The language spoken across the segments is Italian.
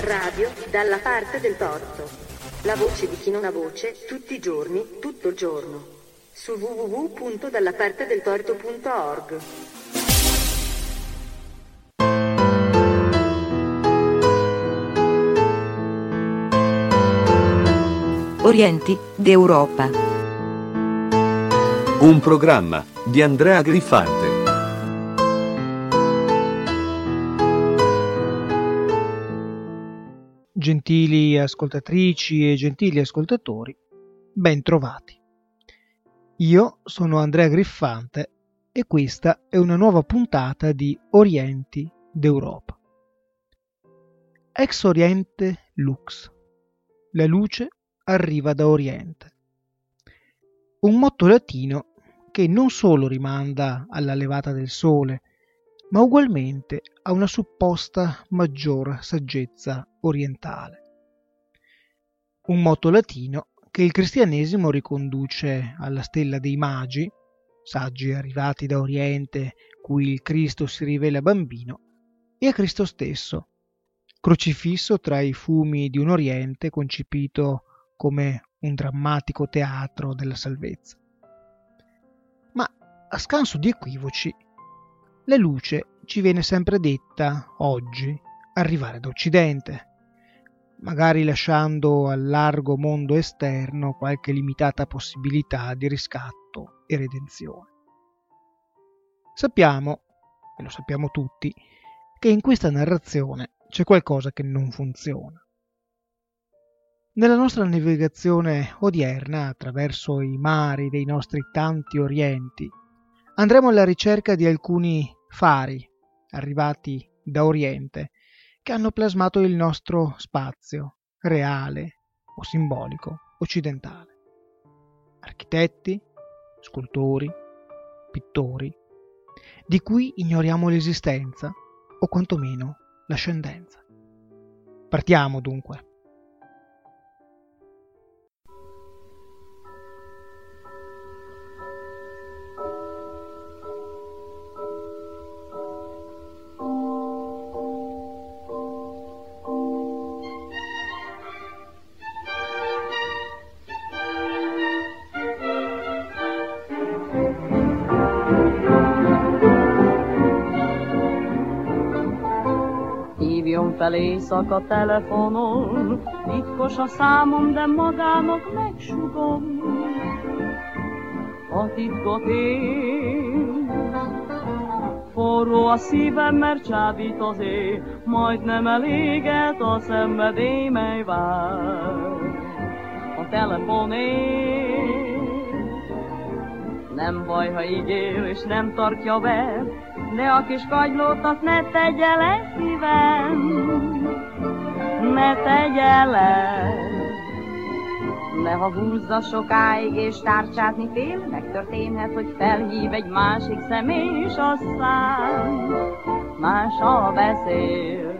Radio dalla parte del torto. La voce di chi non ha voce, tutti i giorni, tutto il giorno. Su www.dallapartedeltorto.org. Orienti d'Europa. Un programma di Andrea Griffante. Gentili ascoltatrici e gentili ascoltatori, ben trovati. Io sono Andrea Griffante e questa è una nuova puntata di Orienti d'Europa. Ex Oriente Lux. La luce arriva da Oriente. Un motto latino che non solo rimanda alla levata del sole, ma ugualmente a una supposta maggior saggezza orientale. Un motto latino che il cristianesimo riconduce alla stella dei magi, saggi arrivati da Oriente, cui il Cristo si rivela bambino, e a Cristo stesso, crocifisso tra i fumi di un Oriente concepito come un drammatico teatro della salvezza. Ma a scanso di equivoci, la luce ci viene sempre detta, oggi, arrivare da Occidente, magari lasciando al largo mondo esterno qualche limitata possibilità di riscatto e redenzione. Sappiamo, e lo sappiamo tutti, che in questa narrazione c'è qualcosa che non funziona. Nella nostra navigazione odierna attraverso i mari dei nostri tanti orienti andremo alla ricerca di alcuni fari arrivati da Oriente che hanno plasmato il nostro spazio reale o simbolico occidentale. Architetti, scultori, pittori, di cui ignoriamo l'esistenza o quantomeno l'ascendenza. Partiamo dunque. Éjszaka telefonon, titkos a számom, de magának megsugom. A titkot én, forró a szívem, mert csábít az ég, majd nem eléget a szenvedély, mely vár. A telefon nem baj, ha ígér, és nem tartja be, de a kis kagylót azt ne tegye le szívem, ne tegye le. Ne ha húzza sokáig és tárcsátni fél, megtörténhet, hogy felhív egy másik személy, és aztán mással beszél.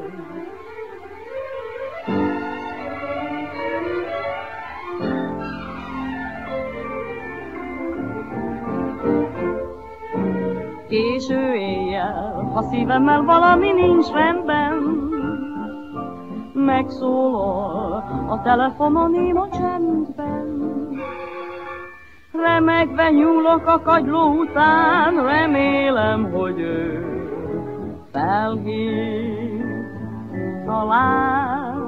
Késő éjjel, ha szívemmel valami nincs rendben, megszólal a telefonon én a csendben. Remegve nyúlok a kagyló után, remélem, hogy ő felhív talán.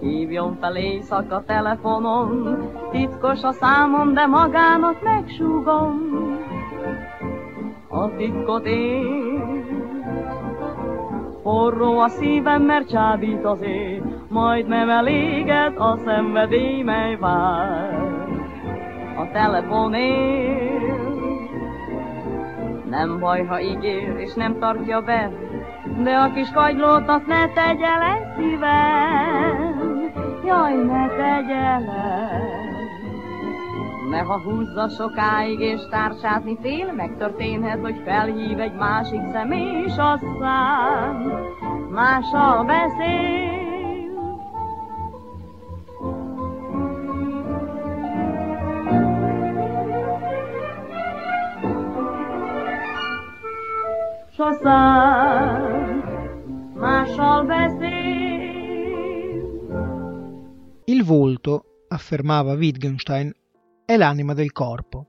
Hívjon fel éjszaka telefonon, titkos a számom, de magának megsúgom a titkot én. Forró a szívem, mert csábít az ég, majd nem eléget a szenvedély, mely vár. A telefon él, nem baj, ha ígér, és nem tartja be, de a kis kagylót azt ne tegye le szívem, jaj, ne tegye le. Ne ha húzza sokáig és tárcsátni fél, megtörténhet, hogy felhív egy másik személy, és aztán mással beszél. ma Il volto, affermava Wittgenstein, è l'anima del corpo.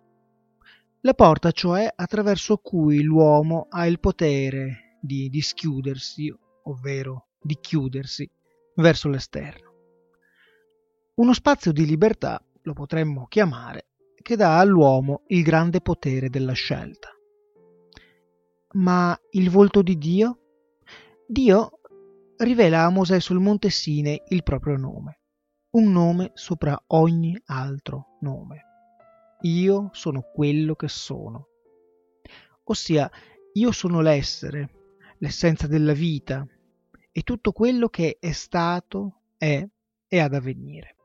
La porta, cioè, attraverso cui l'uomo ha il potere di dischiudersi, ovvero di chiudersi, verso l'esterno. Uno spazio di libertà, lo potremmo chiamare, che dà all'uomo il grande potere della scelta. Ma il volto di Dio? Dio rivela a Mosè sul monte Sine il proprio nome, un nome sopra ogni altro nome. Io sono quello che sono. Ossia, io sono l'essere, l'essenza della vita e tutto quello che è stato, è e ha da venire.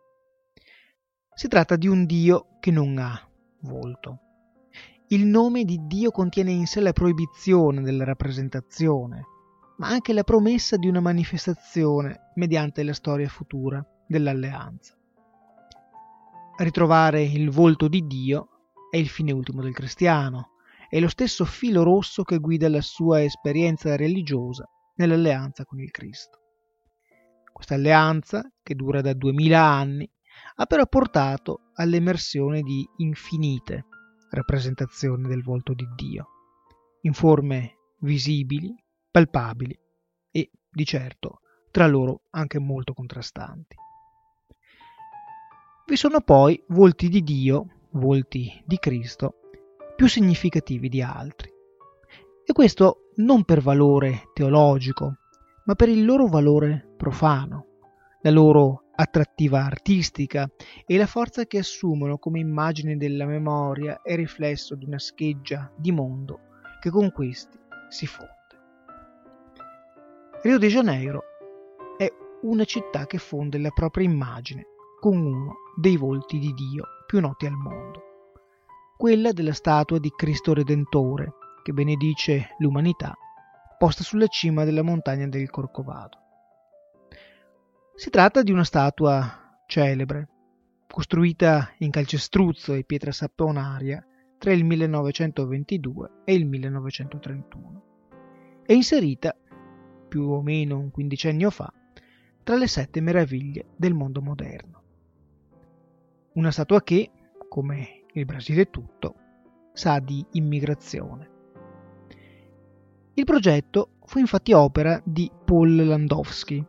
Si tratta di un Dio che non ha volto. Il nome di Dio contiene in sé la proibizione della rappresentazione, ma anche la promessa di una manifestazione mediante la storia futura dell'alleanza. Ritrovare il volto di Dio è il fine ultimo del cristiano, è lo stesso filo rosso che guida la sua esperienza religiosa nell'alleanza con il Cristo. Questa alleanza, che dura da duemila anni, ha però portato all'emersione di infinite rappresentazioni del volto di Dio, in forme visibili, palpabili e, di certo, tra loro anche molto contrastanti. Vi sono poi volti di Dio, volti di Cristo, più significativi di altri. E questo non per valore teologico, ma per il loro valore profano, la loro attrattiva artistica e la forza che assumono come immagine della memoria e riflesso di una scheggia di mondo che con questi si fonde. Rio de Janeiro è una città che fonde la propria immagine con uno dei volti di Dio più noti al mondo, quella della statua di Cristo Redentore che benedice l'umanità posta sulla cima della montagna del Corcovado. Si tratta di una statua celebre, costruita in calcestruzzo e pietra saponaria tra il 1922 e il 1931 e inserita, più o meno un quindicennio fa, tra le sette meraviglie del mondo moderno. Una statua che, come il Brasile tutto, sa di immigrazione. Il progetto fu infatti opera di Paul Landowski,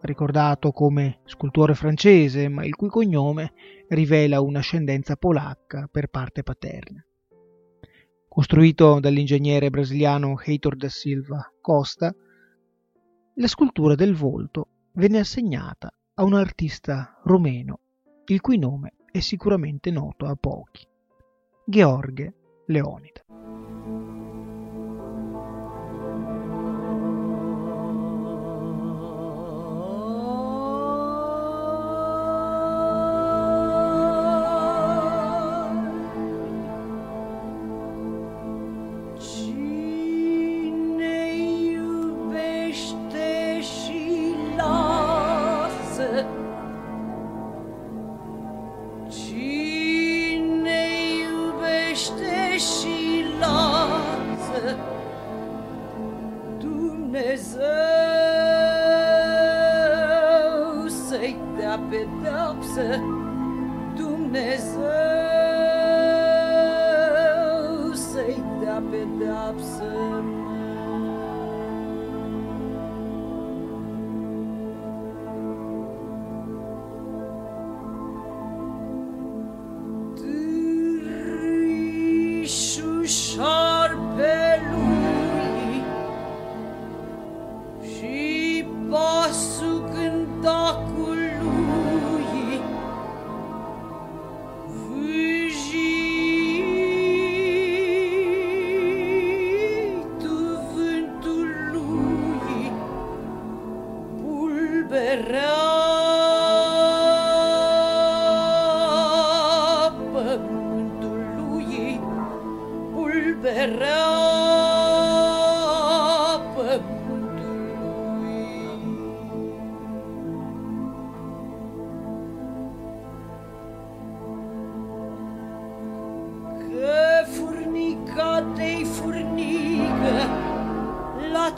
ricordato come scultore francese, ma il cui cognome rivela un'ascendenza polacca per parte paterna. Costruito dall'ingegnere brasiliano Heitor da Silva Costa, la scultura del volto venne assegnata a un artista romeno, il cui nome è sicuramente noto a pochi, Gheorghe Leonida. Dumnezeu să-i dea pedeapsă.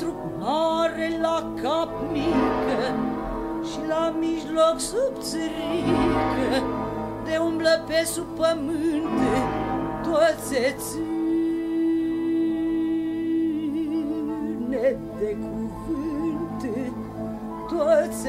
La trup mare, la cap mică Și la mijloc subțirică De umblă pe sub pământ Toți ține de cuvânt Toți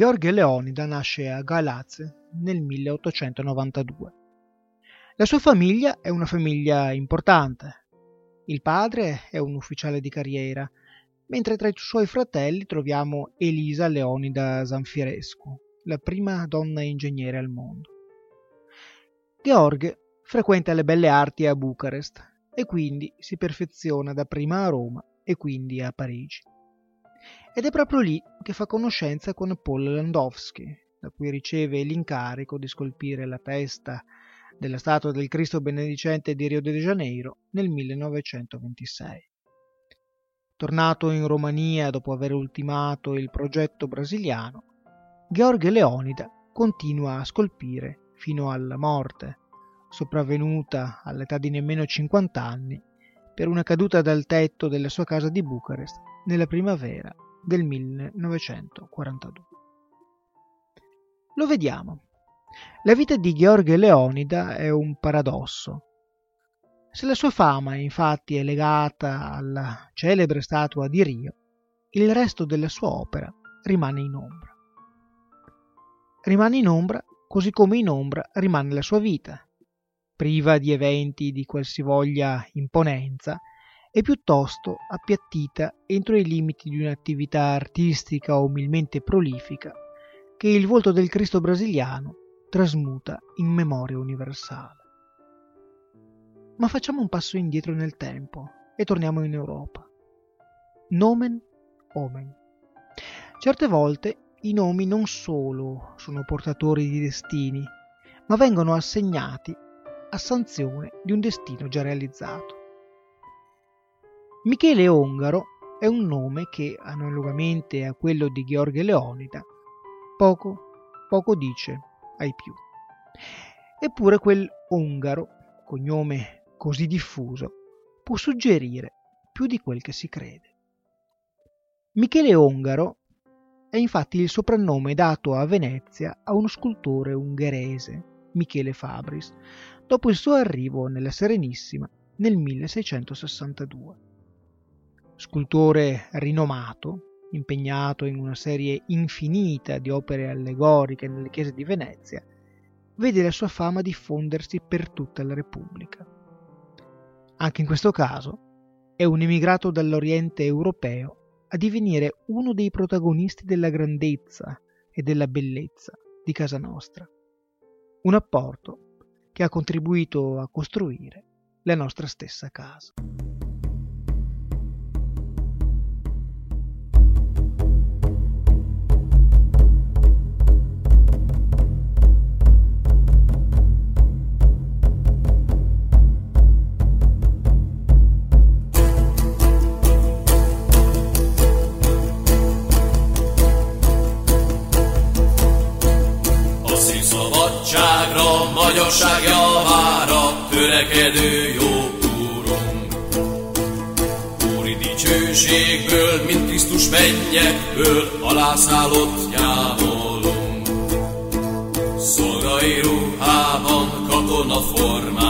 Gheorghe Leonida nasce a Galaz nel 1892. La sua famiglia è una famiglia importante. Il padre è un ufficiale di carriera, mentre tra i suoi fratelli troviamo Elisa Leonida Zanfirescu, la prima donna ingegnere al mondo. Gheorghe frequenta le belle arti a Bucarest e quindi si perfeziona dapprima a Roma e quindi a Parigi. Ed è proprio lì che fa conoscenza con Paul Landowski, da cui riceve l'incarico di scolpire la testa della statua del Cristo Benedicente di Rio de Janeiro nel 1926. Tornato in Romania dopo aver ultimato il progetto brasiliano, Gheorghe Leonida continua a scolpire fino alla morte, sopravvenuta all'età di nemmeno 50 anni per una caduta dal tetto della sua casa di Bucarest nella primavera del 1942. Lo vediamo. La vita di Gheorghe Leonida è un paradosso. Se la sua fama infatti è legata alla celebre statua di Rio, il resto della sua opera rimane in ombra. Rimane in ombra così come in ombra rimane la sua vita, priva di eventi di qualsivoglia imponenza e piuttosto appiattita entro i limiti di un'attività artistica umilmente prolifica che il volto del Cristo brasiliano trasmuta in memoria universale. Ma facciamo un passo indietro nel tempo e torniamo in Europa. Nomen omen. Certe volte i nomi non solo sono portatori di destini, ma vengono assegnati a sanzione di un destino già realizzato. Michele Ongaro è un nome che, analogamente a quello di Gheorghe Leonida, poco, poco dice ai più. Eppure quel Ongaro, cognome così diffuso, può suggerire più di quel che si crede. Michele Ongaro è infatti il soprannome dato a Venezia a uno scultore ungherese, Michele Fabris, dopo il suo arrivo nella Serenissima nel 1662. Scultore rinomato, impegnato in una serie infinita di opere allegoriche nelle chiese di Venezia, vede la sua fama diffondersi per tutta la Repubblica. Anche in questo caso è un emigrato dall'Oriente europeo a divenire uno dei protagonisti della grandezza e della bellezza di casa nostra. Un apporto che ha contribuito a costruire la nostra stessa casa. Krisztus mennyekből, alászállott jávolunk. Szolgai ruhában, katona formában,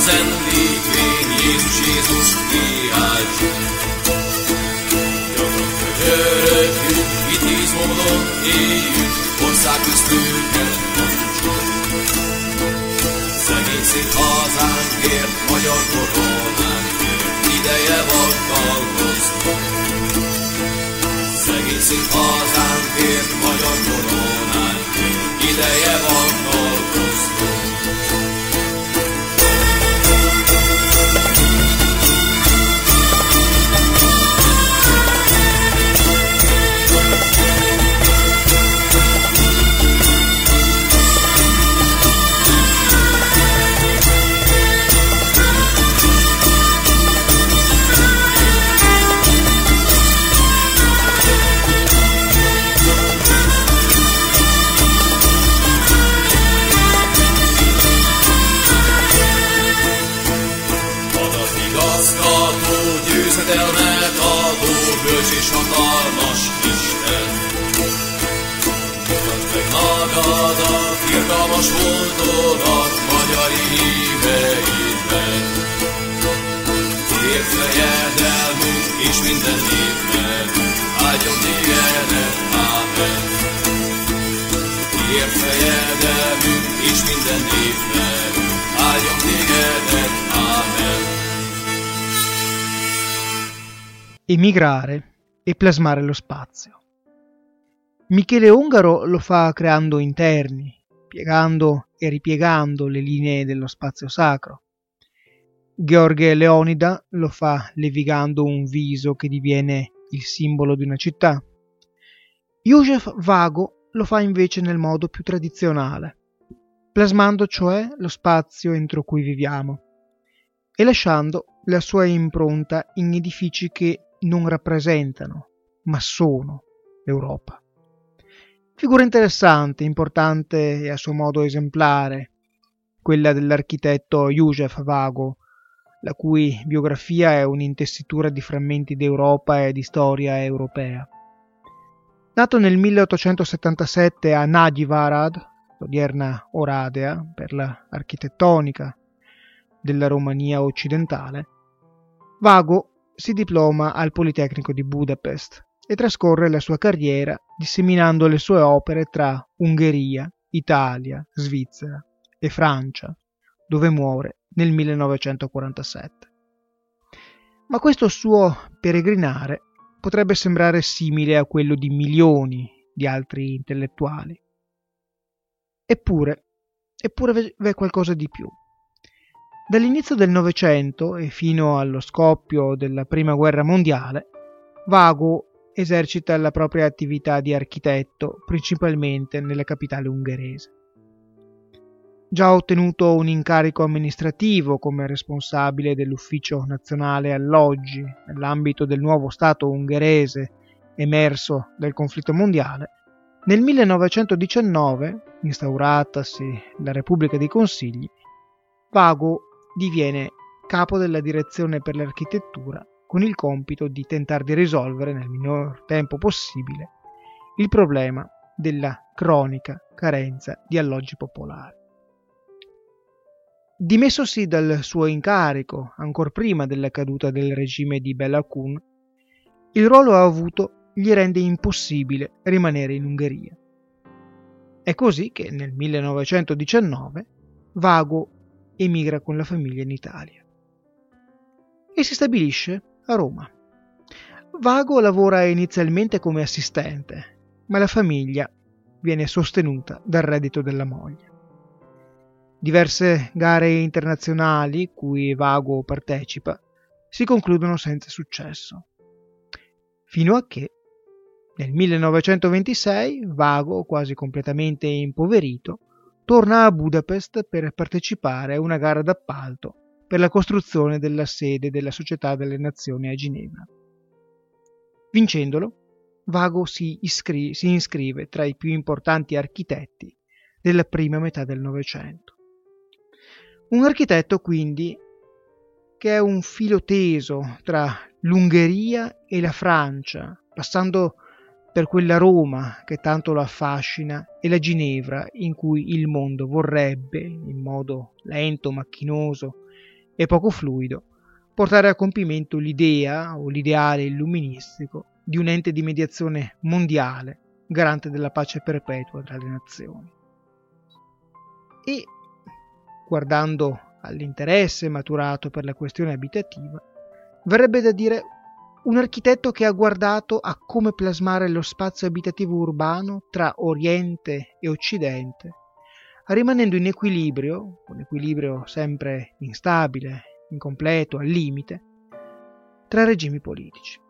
a szentlék fényét Jézus kiáltsuk. Örökjük, itt tíz módon éljük, ország köztőket mondjuk. Szegény szép hazánkért, ideje van dolgozni. Szegény hazánkért, magyar koronánkért, ideje van dolgozni. Igazgató, győzedelmet adó, bölcs és hatalmas Isten. Mutasd meg magadat, irgalmas voltodat, magyar híveidben. Ért fejedelmünk és minden népnek, áldjon tégedet, Ámen. Ért fejedelmünk és minden népnek, áldjon tégedet, Amen. Emigrare e plasmare lo spazio. Michele Ungaro lo fa creando interni, piegando e ripiegando le linee dello spazio sacro. Gheorghe Leonida lo fa levigando un viso che diviene il simbolo di una città. József Vago lo fa invece nel modo più tradizionale, plasmando cioè lo spazio entro cui viviamo e lasciando la sua impronta in edifici che non rappresentano, ma sono l'Europa. Figura interessante, importante e a suo modo esemplare, quella dell'architetto József Vago, la cui biografia è un'intessitura di frammenti d'Europa e di storia europea. Nato nel 1877 a Nagyvarad, l'odierna Oradea, per l'architettonica della Romania occidentale, Vago si diploma al Politecnico di Budapest e trascorre la sua carriera disseminando le sue opere tra Ungheria, Italia, Svizzera e Francia, dove muore nel 1947. Ma questo suo peregrinare potrebbe sembrare simile a quello di milioni di altri intellettuali. Eppure, eppure v'è qualcosa di più. Dall'inizio del Novecento e fino allo scoppio della Prima Guerra Mondiale, Vago esercita la propria attività di architetto principalmente nella capitale ungherese. Già ottenuto un incarico amministrativo come responsabile dell'Ufficio Nazionale Alloggi nell'ambito del nuovo Stato ungherese emerso dal conflitto mondiale, nel 1919, instauratasi la Repubblica dei Consigli, Vago diviene capo della direzione per l'architettura con il compito di tentare di risolvere nel minor tempo possibile il problema della cronica carenza di alloggi popolari. Dimessosi dal suo incarico ancor prima della caduta del regime di Bela Kun, il ruolo avuto gli rende impossibile rimanere in Ungheria. È così che nel 1919 Vago emigra con la famiglia in Italia e si stabilisce a Roma. Vago lavora inizialmente come assistente, ma la famiglia viene sostenuta dal reddito della moglie. Diverse gare internazionali cui Vago partecipa si concludono senza successo, fino a che nel 1926 Vago, quasi completamente impoverito, torna a Budapest per partecipare a una gara d'appalto per la costruzione della sede della Società delle Nazioni a Ginevra. Vincendolo, Vago si, iscri- si iscrive tra i più importanti architetti della prima metà del Novecento. Un architetto quindi che è un filo teso tra l'Ungheria e la Francia, passando per quella Roma che tanto lo affascina e la Ginevra in cui il mondo vorrebbe, in modo lento, macchinoso e poco fluido, portare a compimento l'idea o l'ideale illuministico di un ente di mediazione mondiale, garante della pace perpetua tra le nazioni. E, guardando all'interesse maturato per la questione abitativa, verrebbe da dire un architetto che ha guardato a come plasmare lo spazio abitativo urbano tra Oriente e Occidente, rimanendo in equilibrio, un equilibrio sempre instabile, incompleto, al limite, tra regimi politici.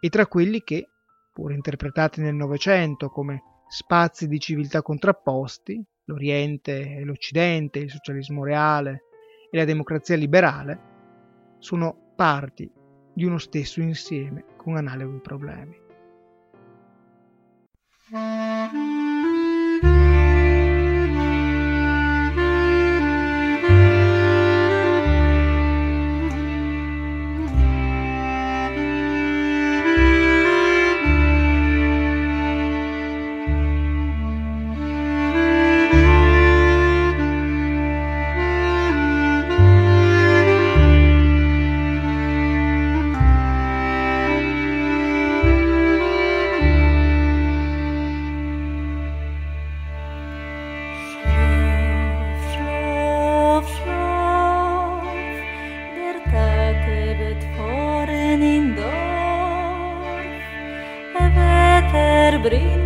E tra quelli che, pur interpretati nel Novecento come spazi di civiltà contrapposti, l'Oriente e l'Occidente, il socialismo reale e la democrazia liberale, sono parti di uno stesso insieme con analoghi problemi. Madrid.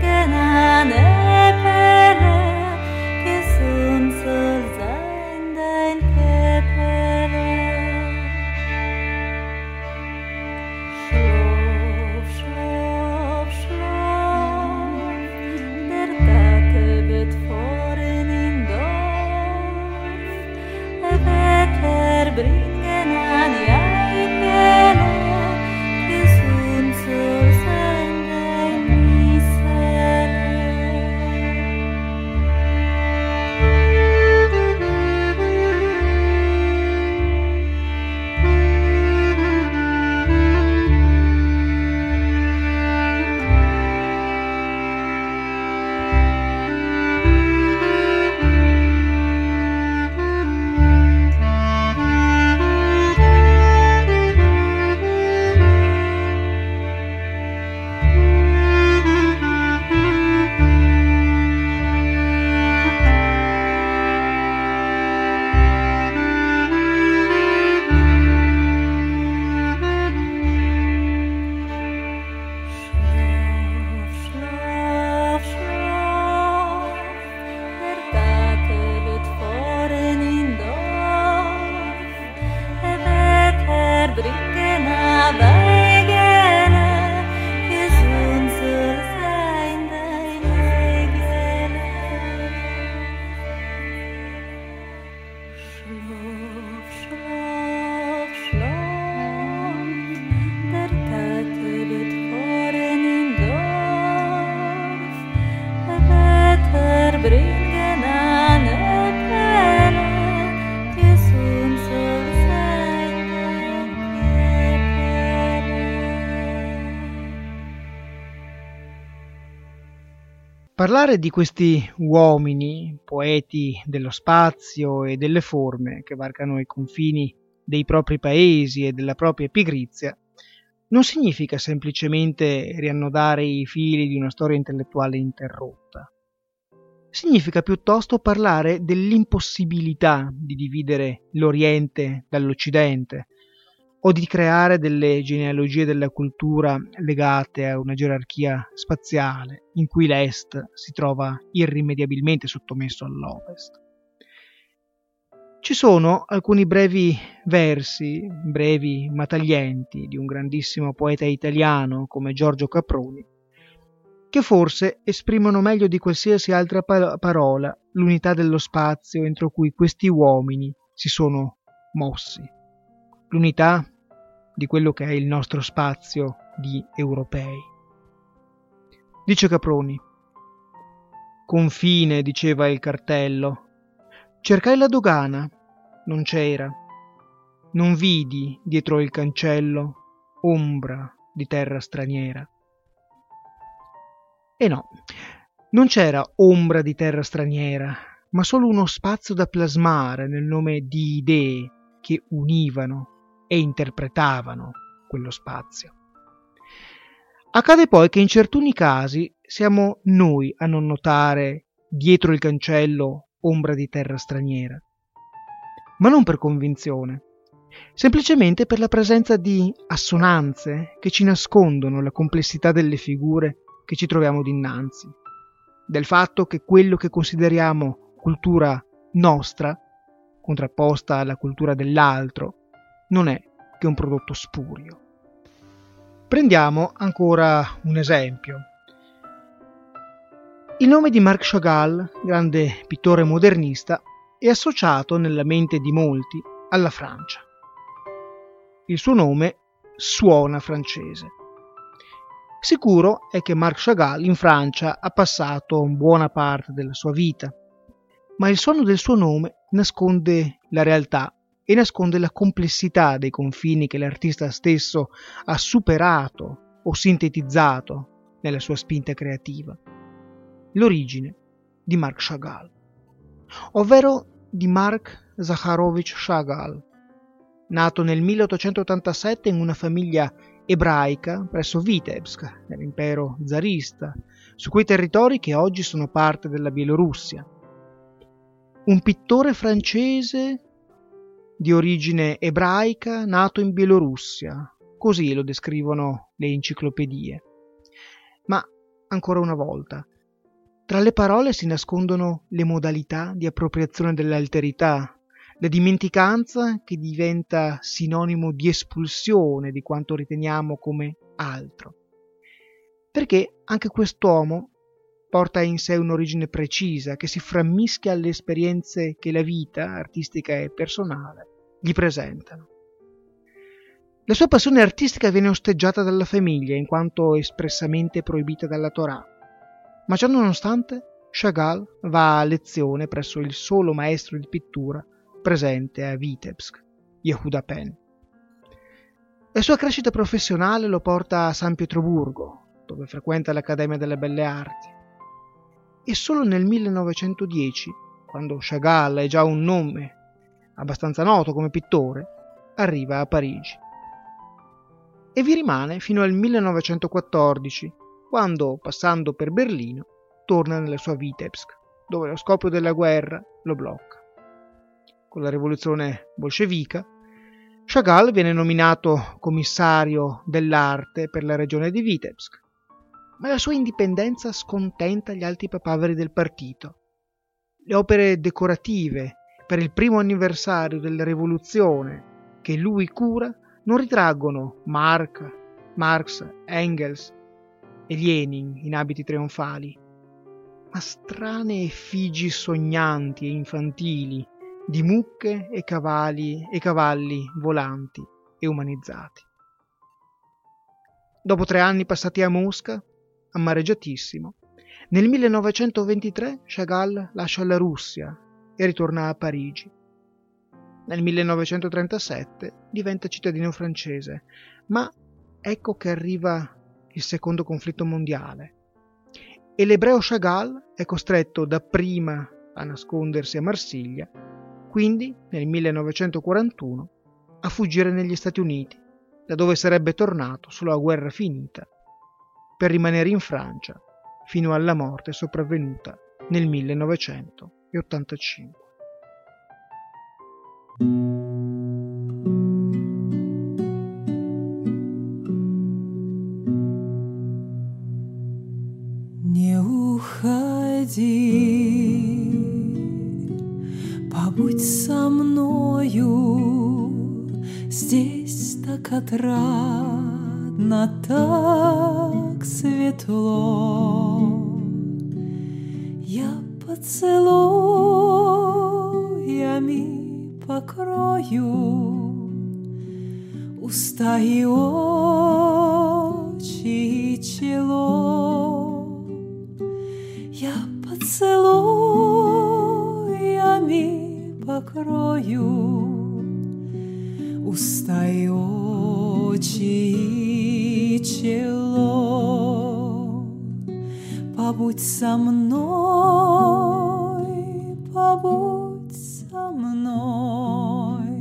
Parlare di questi uomini, poeti dello spazio e delle forme che varcano i confini dei propri paesi e della propria pigrizia, non significa semplicemente riannodare i fili di una storia intellettuale interrotta. Significa piuttosto parlare dell'impossibilità di dividere l'Oriente dall'Occidente o di creare delle genealogie della cultura legate a una gerarchia spaziale in cui l'Est si trova irrimediabilmente sottomesso all'Ovest. Ci sono alcuni brevi versi, brevi ma taglienti, di un grandissimo poeta italiano come Giorgio Caproni, che forse esprimono meglio di qualsiasi altra pa- parola l'unità dello spazio entro cui questi uomini si sono mossi. L'unità di quello che è il nostro spazio di europei. Dice Caproni. Confine, diceva il cartello. Cercai la dogana, non c'era. Non vidi dietro il cancello ombra di terra straniera. E no, non c'era ombra di terra straniera, ma solo uno spazio da plasmare nel nome di idee che univano e interpretavano quello spazio. Accade poi che in certuni casi siamo noi a non notare dietro il cancello ombra di terra straniera ma non per convinzione, semplicemente per la presenza di assonanze che ci nascondono la complessità delle figure che ci troviamo dinanzi, del fatto che quello che consideriamo cultura nostra, contrapposta alla cultura dell'altro, non è che un prodotto spurio. Prendiamo ancora un esempio. Il nome di Marc Chagall, grande pittore modernista, è associato nella mente di molti alla Francia. Il suo nome suona francese. Sicuro è che Marc Chagall in Francia ha passato buona parte della sua vita, ma il suono del suo nome nasconde la realtà e nasconde la complessità dei confini che l'artista stesso ha superato o sintetizzato nella sua spinta creativa. L'origine di Marc Chagall ovvero di Mark Zakharovich Chagall, nato nel 1887 in una famiglia ebraica presso Vitebsk, nell'impero zarista, su quei territori che oggi sono parte della Bielorussia. Un pittore francese di origine ebraica nato in Bielorussia, così lo descrivono le enciclopedie. Ma ancora una volta, tra le parole si nascondono le modalità di appropriazione dell'alterità, la dimenticanza che diventa sinonimo di espulsione di quanto riteniamo come altro. Perché anche quest'uomo porta in sé un'origine precisa che si frammischia alle esperienze che la vita, artistica e personale, gli presentano. La sua passione artistica viene osteggiata dalla famiglia in quanto espressamente proibita dalla Torah ma ciò nonostante, Chagall va a lezione presso il solo maestro di pittura presente a Vitebsk, Yehuda Pen. La sua crescita professionale lo porta a San Pietroburgo, dove frequenta l'Accademia delle Belle Arti. E solo nel 1910, quando Chagall è già un nome abbastanza noto come pittore, arriva a Parigi. E vi rimane fino al 1914, quando, passando per Berlino, torna nella sua Vitebsk, dove lo scoppio della guerra lo blocca. Con la rivoluzione bolscevica, Chagall viene nominato commissario dell'arte per la regione di Vitebsk, ma la sua indipendenza scontenta gli alti papaveri del partito. Le opere decorative per il primo anniversario della rivoluzione che lui cura non ritraggono Marx, Marx, Engels e Lenin in abiti trionfali, ma strane effigi sognanti e infantili di mucche e cavalli e cavalli volanti e umanizzati. Dopo tre anni passati a Mosca, amareggiatissimo, nel 1923 Chagall lascia la Russia e ritorna a Parigi. Nel 1937 diventa cittadino francese, ma ecco che arriva il secondo conflitto mondiale e l'ebreo Chagall è costretto dapprima a nascondersi a Marsiglia, quindi nel 1941 a fuggire negli Stati Uniti, da dove sarebbe tornato solo a guerra finita, per rimanere in Francia fino alla morte sopravvenuta nel 1985. Не уходи, побудь со мною, здесь так отрадно, так Светло. Я поцелуями покрою уста и очи и чело. Я поцелуями покрою уста и очи и чело. Побудь со мной, побудь со мной,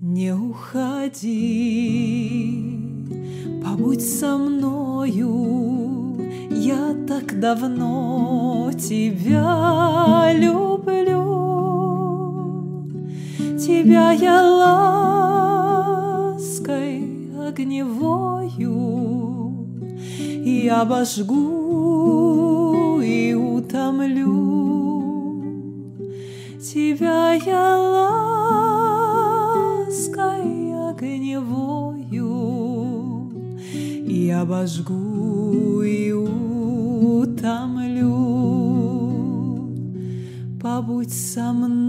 не уходи, побудь со мною, я так давно тебя люблю, тебя я лаской огневою и обожгу и утомлю. Тебя я лаской огневою и обожгу и утомлю. Побудь со мной,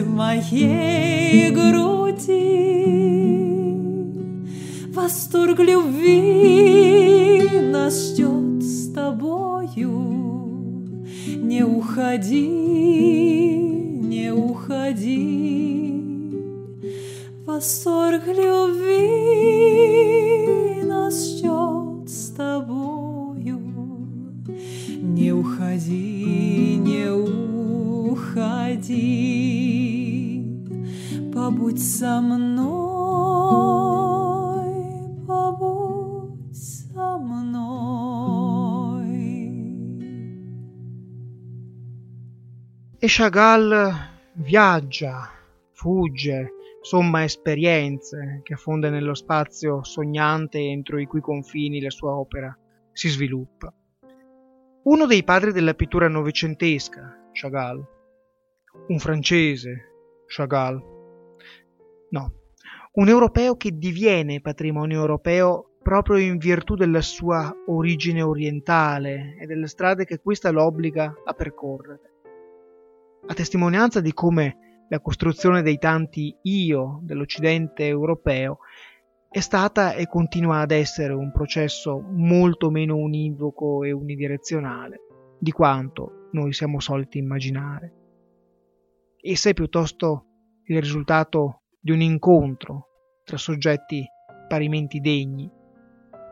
в моей груди. Восторг любви нас ждет с тобою. Не уходи, Chagall viaggia, fugge, somma esperienze che fonde nello spazio sognante entro i cui confini la sua opera si sviluppa. Uno dei padri della pittura novecentesca, Chagall. Un francese, Chagall. No, un europeo che diviene patrimonio europeo proprio in virtù della sua origine orientale e delle strade che questa lo obbliga a percorrere. A testimonianza di come la costruzione dei tanti io dell'Occidente europeo è stata e continua ad essere un processo molto meno univoco e unidirezionale di quanto noi siamo soliti immaginare. Essa è piuttosto il risultato di un incontro tra soggetti parimenti degni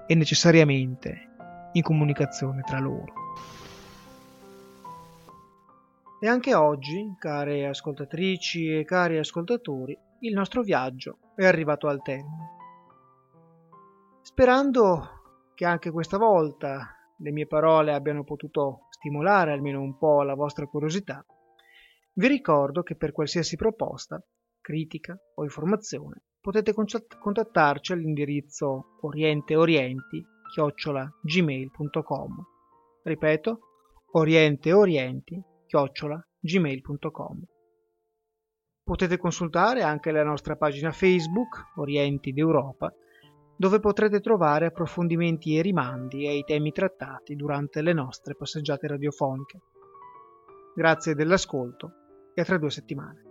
e necessariamente in comunicazione tra loro. E anche oggi, care ascoltatrici e cari ascoltatori, il nostro viaggio è arrivato al termine. Sperando che anche questa volta le mie parole abbiano potuto stimolare almeno un po' la vostra curiosità, vi ricordo che per qualsiasi proposta, critica o informazione potete contattarci all'indirizzo orienteorienti-gmail.com Ripeto, orienteorienti-gmail.com Potete consultare anche la nostra pagina Facebook, Orienti d'Europa, dove potrete trovare approfondimenti e rimandi ai temi trattati durante le nostre passeggiate radiofoniche. Grazie dell'ascolto e a tra due settimane.